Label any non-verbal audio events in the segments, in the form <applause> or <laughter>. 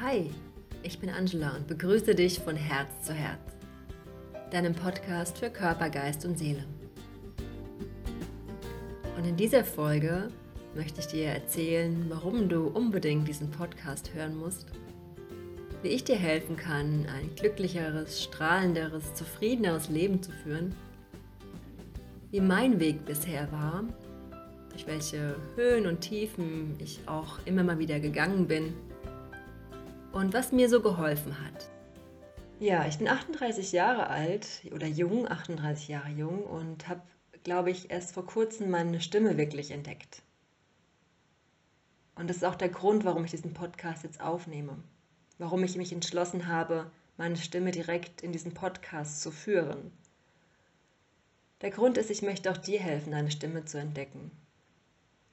Hi, ich bin Angela und begrüße dich von Herz zu Herz, deinem Podcast für Körper, Geist und Seele. Und in dieser Folge möchte ich dir erzählen, warum du unbedingt diesen Podcast hören musst, wie ich dir helfen kann, ein glücklicheres, strahlenderes, zufriedeneres Leben zu führen, wie mein Weg bisher war, durch welche Höhen und Tiefen ich auch immer mal wieder gegangen bin und was mir so geholfen hat. Ja, ich bin 38 Jahre alt oder jung, 38 Jahre jung und habe, glaube ich, erst vor kurzem meine Stimme wirklich entdeckt. Und das ist auch der Grund, warum ich diesen Podcast jetzt aufnehme. Warum ich mich entschlossen habe, meine Stimme direkt in diesen Podcast zu führen. Der Grund ist, ich möchte auch dir helfen, deine Stimme zu entdecken.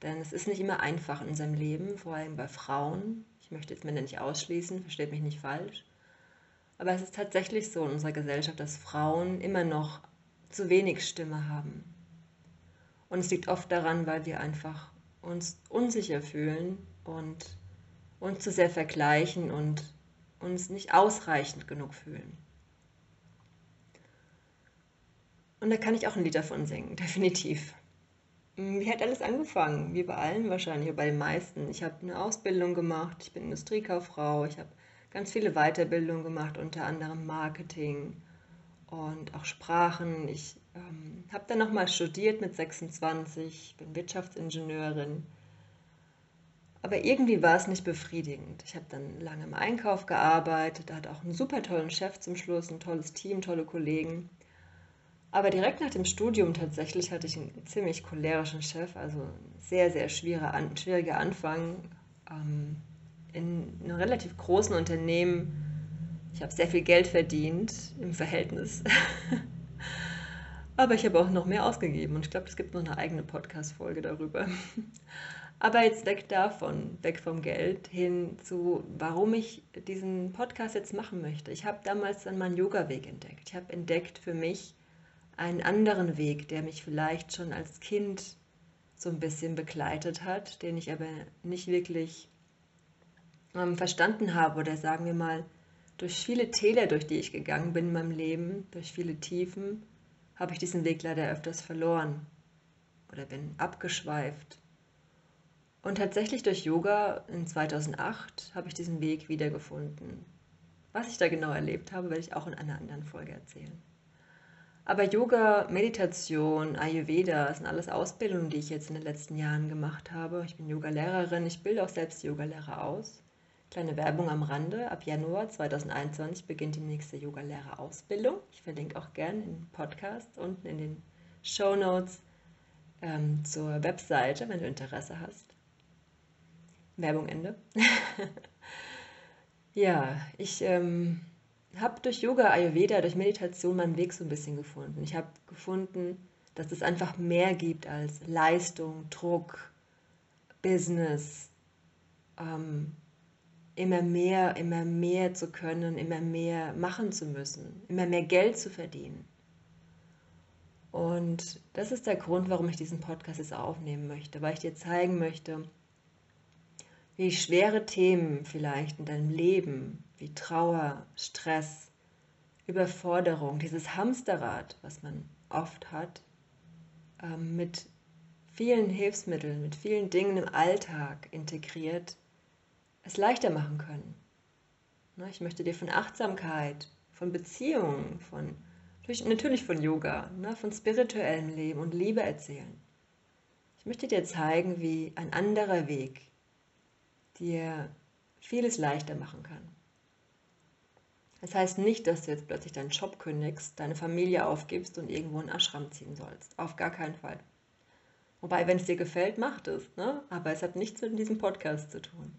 Denn es ist nicht immer einfach in unserem Leben, vor allem bei Frauen, ich möchte jetzt Männer nicht ausschließen, versteht mich nicht falsch. Aber es ist tatsächlich so in unserer Gesellschaft, dass Frauen immer noch zu wenig Stimme haben. Und es liegt oft daran, weil wir einfach uns unsicher fühlen und uns zu sehr vergleichen und uns nicht ausreichend genug fühlen. Und da kann ich auch ein Lied davon singen, <laughs> definitiv. Hm, wie hat alles angefangen? Wie bei allen wahrscheinlich, bei den meisten. Ich habe eine Ausbildung gemacht, ich bin Industriekauffrau, ich habe ganz viele Weiterbildungen gemacht, unter anderem Marketing und auch Sprachen. Ich ähm, habe dann nochmal studiert mit 26, bin Wirtschaftsingenieurin. Aber irgendwie war es nicht befriedigend. Ich habe dann lange im Einkauf gearbeitet, da hatte auch einen super tollen Chef zum Schluss, ein tolles Team, tolle Kollegen. Aber direkt nach dem Studium tatsächlich hatte ich einen ziemlich cholerischen Chef, also sehr, sehr schwieriger, schwieriger Anfang ähm, in einem relativ großen Unternehmen. Ich habe sehr viel Geld verdient im Verhältnis. <laughs> Aber ich habe auch noch mehr ausgegeben und ich glaube, es gibt noch eine eigene Podcast-Folge darüber. <laughs> Aber jetzt weg davon, weg vom Geld, hin zu, warum ich diesen Podcast jetzt machen möchte. Ich habe damals dann meinen Yoga-Weg entdeckt. Ich habe entdeckt für mich, einen anderen Weg, der mich vielleicht schon als Kind so ein bisschen begleitet hat, den ich aber nicht wirklich ähm, verstanden habe oder sagen wir mal, durch viele Täler, durch die ich gegangen bin in meinem Leben, durch viele Tiefen, habe ich diesen Weg leider öfters verloren oder bin abgeschweift. Und tatsächlich durch Yoga in 2008 habe ich diesen Weg wiedergefunden. Was ich da genau erlebt habe, werde ich auch in einer anderen Folge erzählen. Aber Yoga, Meditation, Ayurveda, sind alles Ausbildungen, die ich jetzt in den letzten Jahren gemacht habe. Ich bin Yogalehrerin, ich bilde auch selbst Yogalehrer aus. Kleine Werbung am Rande. Ab Januar 2021 beginnt die nächste Yogalehrerausbildung. Ich verlinke auch gerne im Podcast unten in den Show Notes ähm, zur Webseite, wenn du Interesse hast. Werbung Ende. <laughs> ja, ich ähm, habe durch Yoga, Ayurveda, durch Meditation meinen Weg so ein bisschen gefunden. Ich habe gefunden, dass es einfach mehr gibt als Leistung, Druck, Business, ähm, immer mehr, immer mehr zu können, immer mehr machen zu müssen, immer mehr Geld zu verdienen. Und das ist der Grund, warum ich diesen Podcast jetzt aufnehmen möchte, weil ich dir zeigen möchte, wie schwere Themen vielleicht in deinem Leben wie Trauer, Stress, Überforderung, dieses Hamsterrad, was man oft hat, ähm, mit vielen Hilfsmitteln, mit vielen Dingen im Alltag integriert, es leichter machen können. Ne, ich möchte dir von Achtsamkeit, von Beziehungen, von natürlich von Yoga, ne, von spirituellem Leben und Liebe erzählen. Ich möchte dir zeigen, wie ein anderer Weg dir vieles leichter machen kann. Das heißt nicht, dass du jetzt plötzlich deinen Job kündigst, deine Familie aufgibst und irgendwo in Ashram ziehen sollst. Auf gar keinen Fall. Wobei, wenn es dir gefällt, mach es. Ne? Aber es hat nichts mit diesem Podcast zu tun.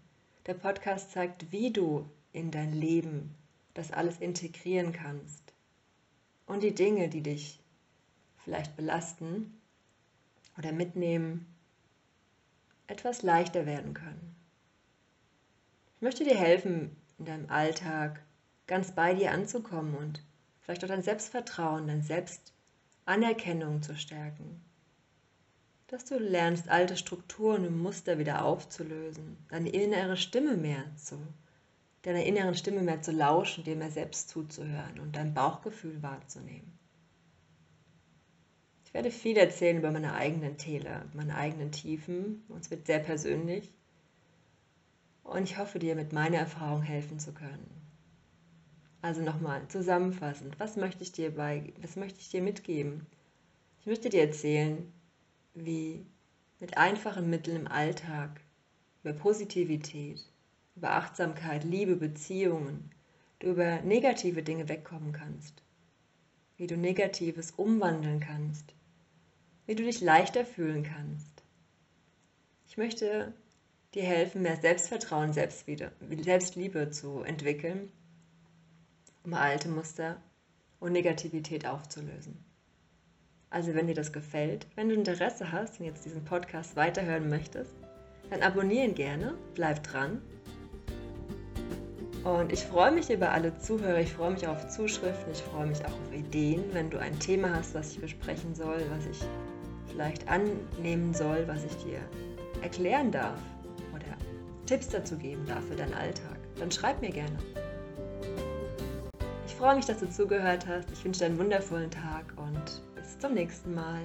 Der Podcast zeigt, wie du in dein Leben das alles integrieren kannst. Und die Dinge, die dich vielleicht belasten oder mitnehmen, etwas leichter werden können. Ich möchte dir helfen, in deinem Alltag ganz bei dir anzukommen und vielleicht auch dein Selbstvertrauen, dein Selbstanerkennung zu stärken. Dass du lernst, alte Strukturen und Muster wieder aufzulösen, deine innere Stimme mehr zu deiner inneren Stimme mehr zu lauschen, dir mehr selbst zuzuhören und dein Bauchgefühl wahrzunehmen. Ich werde viel erzählen über meine eigenen Täler, meine eigenen Tiefen. Und es wird sehr persönlich. Und ich hoffe, dir mit meiner Erfahrung helfen zu können. Also nochmal zusammenfassend, was möchte ich dir bei, was möchte ich dir mitgeben? Ich möchte dir erzählen, wie mit einfachen Mitteln im Alltag über Positivität, über Achtsamkeit, Liebe, Beziehungen, du über negative Dinge wegkommen kannst, wie du Negatives umwandeln kannst, wie du dich leichter fühlen kannst. Ich möchte dir helfen, mehr Selbstvertrauen, Selbstliebe zu entwickeln, um alte Muster und Negativität aufzulösen. Also wenn dir das gefällt, wenn du Interesse hast und jetzt diesen Podcast weiterhören möchtest, dann abonniere ihn gerne, bleib dran. Und ich freue mich über alle Zuhörer, ich freue mich auf Zuschriften, ich freue mich auch auf Ideen, wenn du ein Thema hast, was ich besprechen soll, was ich vielleicht annehmen soll, was ich dir erklären darf oder Tipps dazu geben darf für deinen Alltag, dann schreib mir gerne. Ich freue mich, dass du zugehört hast. Ich wünsche dir einen wundervollen Tag und bis zum nächsten Mal.